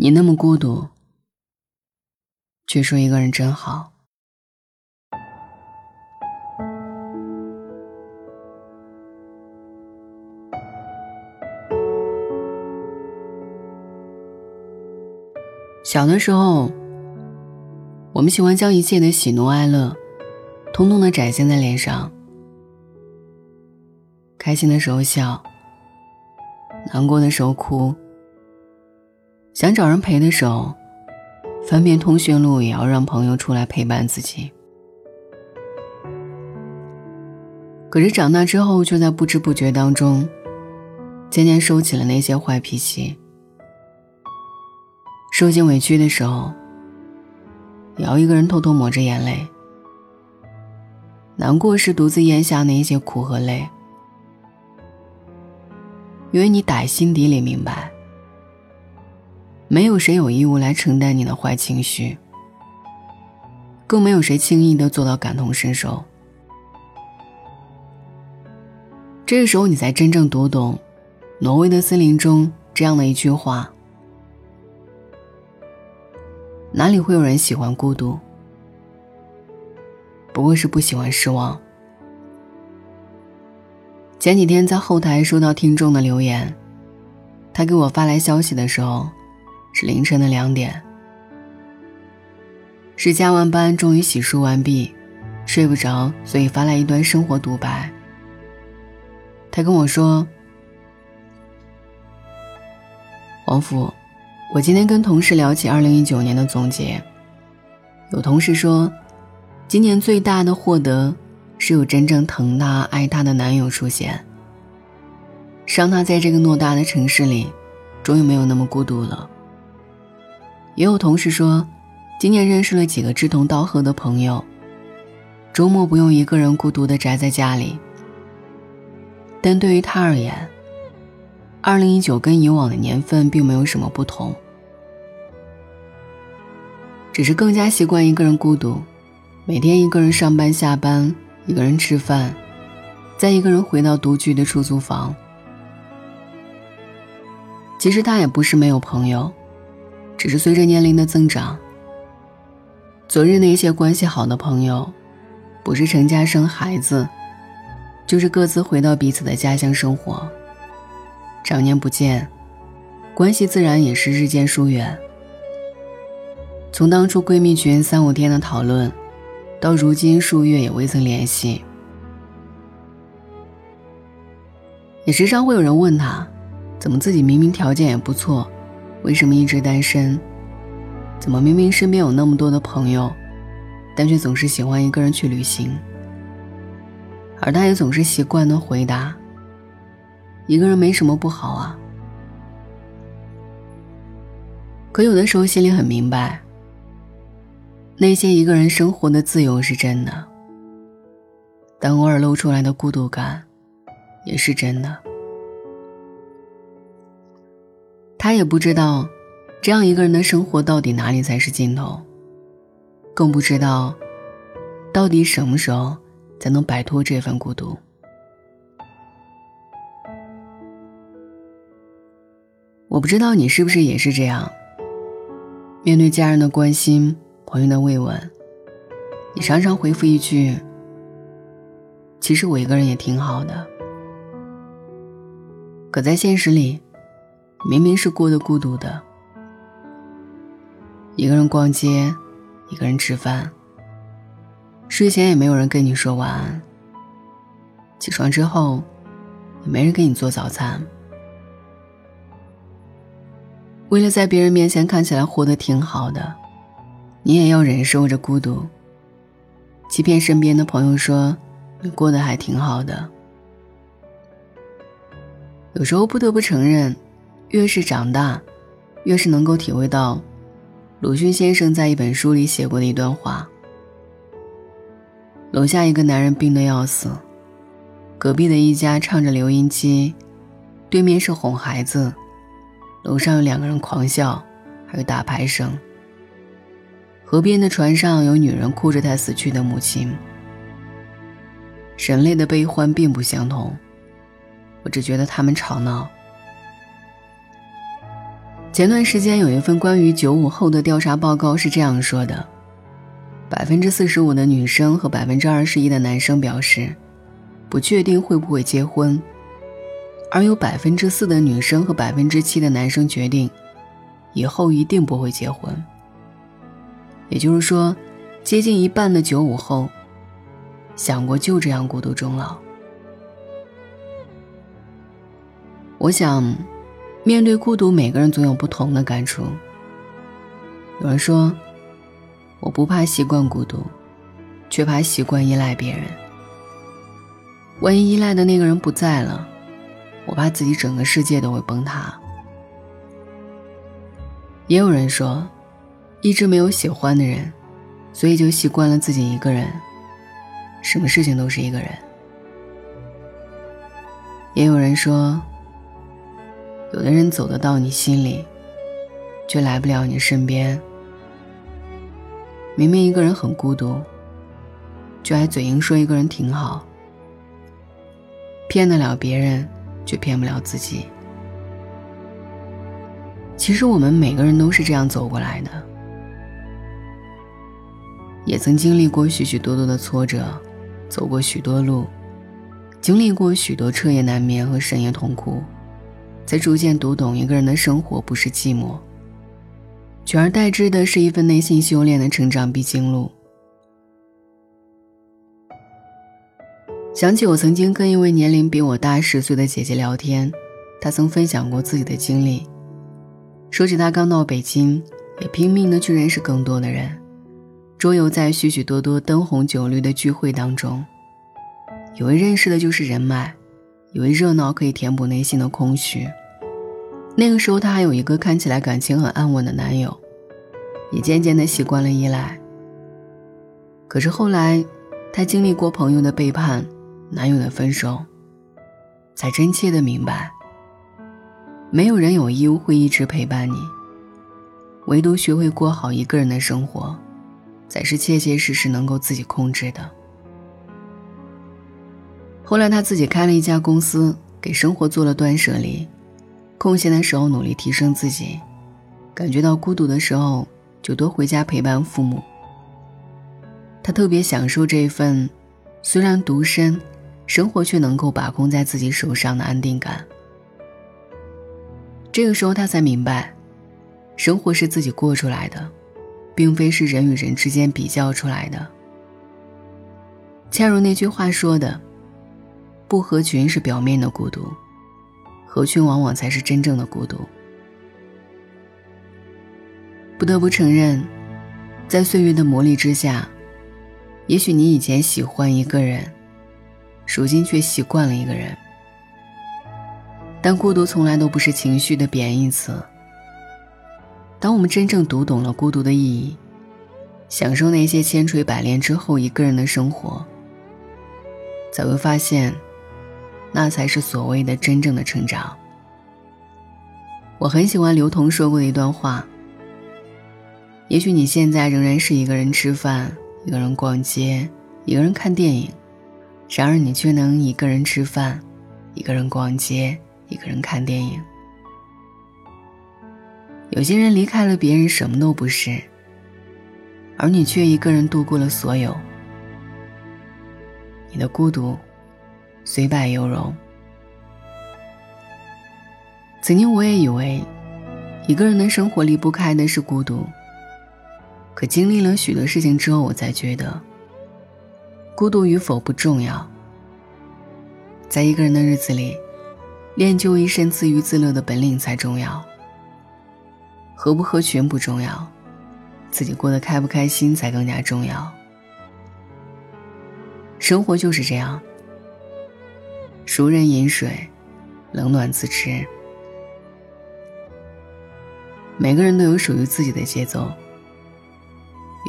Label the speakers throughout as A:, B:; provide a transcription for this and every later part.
A: 你那么孤独，却说一个人真好。小的时候，我们喜欢将一切的喜怒哀乐，通通的展现在脸上。开心的时候笑，难过的时候哭。想找人陪的时候，翻遍通讯录也要让朋友出来陪伴自己。可是长大之后，却在不知不觉当中，渐渐收起了那些坏脾气。受尽委屈的时候，也要一个人偷偷抹着眼泪。难过时，独自咽下那些苦和泪，因为你打心底里明白。没有谁有义务来承担你的坏情绪，更没有谁轻易的做到感同身受。这个时候，你才真正读懂《挪威的森林》中这样的一句话：“哪里会有人喜欢孤独？不过是不喜欢失望。”前几天在后台收到听众的留言，他给我发来消息的时候。是凌晨的两点，是加完班终于洗漱完毕，睡不着，所以发来一段生活独白。他跟我说：“王福，我今天跟同事聊起二零一九年的总结，有同事说，今年最大的获得是有真正疼她爱她的男友出现，让她在这个偌大的城市里，终于没有那么孤独了。”也有同事说，今年认识了几个志同道合的朋友，周末不用一个人孤独的宅在家里。但对于他而言，二零一九跟以往的年份并没有什么不同，只是更加习惯一个人孤独，每天一个人上班下班，一个人吃饭，再一个人回到独居的出租房。其实他也不是没有朋友。只是随着年龄的增长，昨日那些关系好的朋友，不是成家生孩子，就是各自回到彼此的家乡生活。常年不见，关系自然也是日渐疏远。从当初闺蜜群三五天的讨论，到如今数月也未曾联系。也时常会有人问她，怎么自己明明条件也不错？为什么一直单身？怎么明明身边有那么多的朋友，但却总是喜欢一个人去旅行？而他也总是习惯的回答：“一个人没什么不好啊。”可有的时候心里很明白，那些一个人生活的自由是真的，但偶尔露出来的孤独感，也是真的。他也不知道，这样一个人的生活到底哪里才是尽头，更不知道，到底什么时候才能摆脱这份孤独。我不知道你是不是也是这样。面对家人的关心、朋友的慰问，你常常回复一句：“其实我一个人也挺好的。”可在现实里。明明是过得孤独的，一个人逛街，一个人吃饭。睡前也没有人跟你说晚安。起床之后，也没人给你做早餐。为了在别人面前看起来活得挺好的，你也要忍受着孤独，欺骗身边的朋友说你过得还挺好的。有时候不得不承认。越是长大，越是能够体会到，鲁迅先生在一本书里写过的一段话：楼下一个男人病得要死，隔壁的一家唱着留音机，对面是哄孩子，楼上有两个人狂笑，还有打牌声。河边的船上有女人哭着她死去的母亲。人类的悲欢并不相同，我只觉得他们吵闹。前段时间有一份关于九五后的调查报告是这样说的：百分之四十五的女生和百分之二十一的男生表示不确定会不会结婚，而有百分之四的女生和百分之七的男生决定以后一定不会结婚。也就是说，接近一半的九五后想过就这样孤独终老。我想，面对孤独，每个人总有不同的感触。有人说，我不怕习惯孤独，却怕习惯依赖别人。万一依赖的那个人不在了，我怕自己整个世界都会崩塌。也有人说。一直没有喜欢的人，所以就习惯了自己一个人，什么事情都是一个人。也有人说，有的人走得到你心里，却来不了你身边。明明一个人很孤独，却还嘴硬说一个人挺好，骗得了别人，却骗不了自己。其实我们每个人都是这样走过来的。也曾经历过许许多多的挫折，走过许多路，经历过许多彻夜难眠和深夜痛哭，才逐渐读懂一个人的生活不是寂寞，取而代之的是一份内心修炼的成长必经路。想起我曾经跟一位年龄比我大十岁的姐姐聊天，她曾分享过自己的经历，说起她刚到北京，也拼命的去认识更多的人。周游在许许多多灯红酒绿的聚会当中，以为认识的就是人脉，以为热闹可以填补内心的空虚。那个时候，她还有一个看起来感情很安稳的男友，也渐渐的习惯了依赖。可是后来，她经历过朋友的背叛，男友的分手，才真切的明白，没有人有义务会一直陪伴你，唯独学会过好一个人的生活。才是切切实实能够自己控制的。后来他自己开了一家公司，给生活做了断舍离，空闲的时候努力提升自己，感觉到孤独的时候就多回家陪伴父母。他特别享受这一份，虽然独身，生活却能够把控在自己手上的安定感。这个时候他才明白，生活是自己过出来的。并非是人与人之间比较出来的。恰如那句话说的：“不合群是表面的孤独，合群往往才是真正的孤独。”不得不承认，在岁月的磨砺之下，也许你以前喜欢一个人，如今却习惯了一个人。但孤独从来都不是情绪的贬义词。当我们真正读懂了孤独的意义，享受那些千锤百炼之后一个人的生活，才会发现，那才是所谓的真正的成长。我很喜欢刘同说过的一段话：，也许你现在仍然是一个人吃饭，一个人逛街，一个人看电影，然而你却能一个人吃饭，一个人逛街，一个人看电影。有些人离开了别人，什么都不是，而你却一个人度过了所有。你的孤独，虽败犹荣。曾经我也以为，一个人的生活离不开的是孤独。可经历了许多事情之后，我才觉得，孤独与否不重要。在一个人的日子里，练就一身自娱自乐的本领才重要。合不合群不重要，自己过得开不开心才更加重要。生活就是这样，熟人饮水，冷暖自知。每个人都有属于自己的节奏。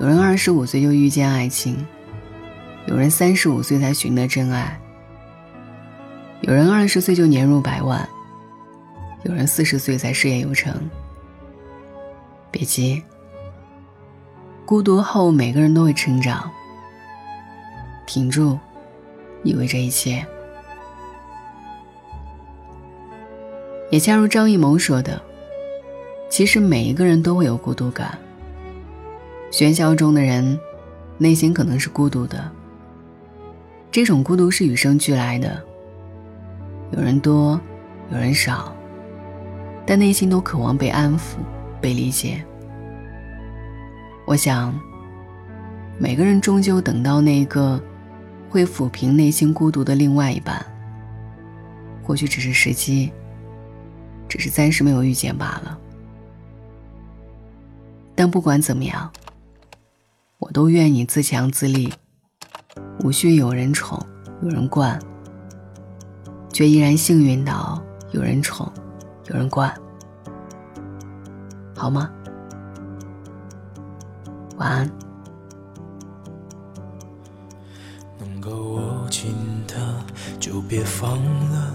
A: 有人二十五岁就遇见爱情，有人三十五岁才寻得真爱，有人二十岁就年入百万，有人四十岁才事业有成。别急，孤独后每个人都会成长。挺住，意味着一切。也恰如张艺谋说的：“其实每一个人都会有孤独感。喧嚣中的人，内心可能是孤独的。这种孤独是与生俱来的。有人多，有人少，但内心都渴望被安抚、被理解。我想，每个人终究等到那个会抚平内心孤独的另外一半。或许只是时机，只是暂时没有遇见罢了。但不管怎么样，我都愿你自强自立，无需有人宠有人惯，却依然幸运到有人宠有人惯，好吗？晚安。
B: 能够握紧的就别放了，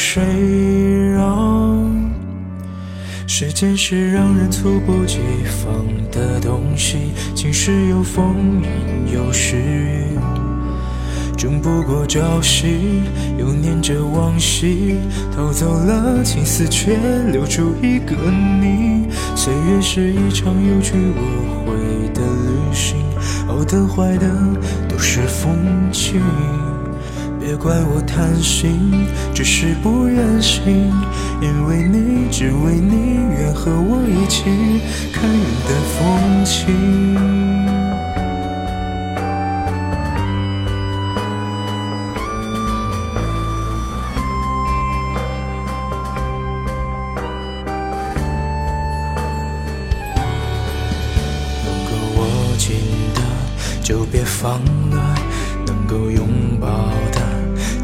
B: 谁让时间是让人猝不及防的东西？晴时有风，阴有时雨，争不过朝夕，又念着往昔，偷走了青丝，却留住一个你。岁月是一场有去无回的旅行。好的坏的都是风景，别怪我贪心，只是不愿醒。因为你，只为你，愿和我一起看云淡风轻。就别放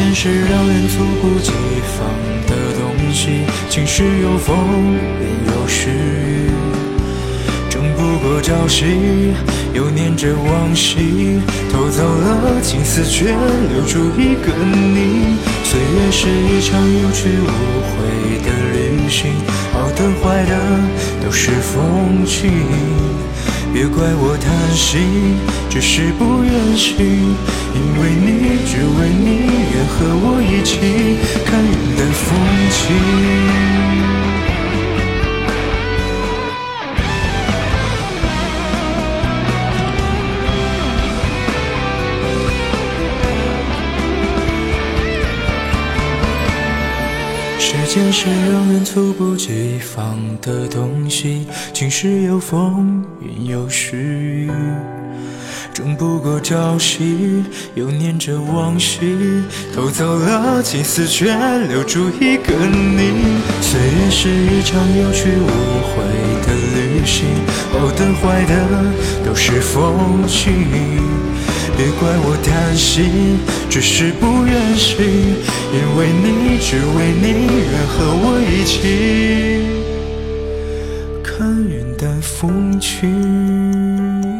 B: 时间是让人猝不及防的东西？晴时有风，阴有时雨，争不过朝夕，又念着往昔，偷走了青丝，却留住一个你。岁月是一场有去无回的旅行，好的坏的都是风景。别怪我贪心，只是不愿醒。因为你，只为你，愿和我一起看云淡风轻。时间是让人猝不及防的东西，晴时有风，阴有时雨，争不过朝夕，又念着往昔，偷走了青丝，却留住一个你。岁月是一场有去无回的旅行，好的坏的都是风景。别怪我贪心，只是不愿醒。因为你，只为你，愿和我一起看云淡风轻。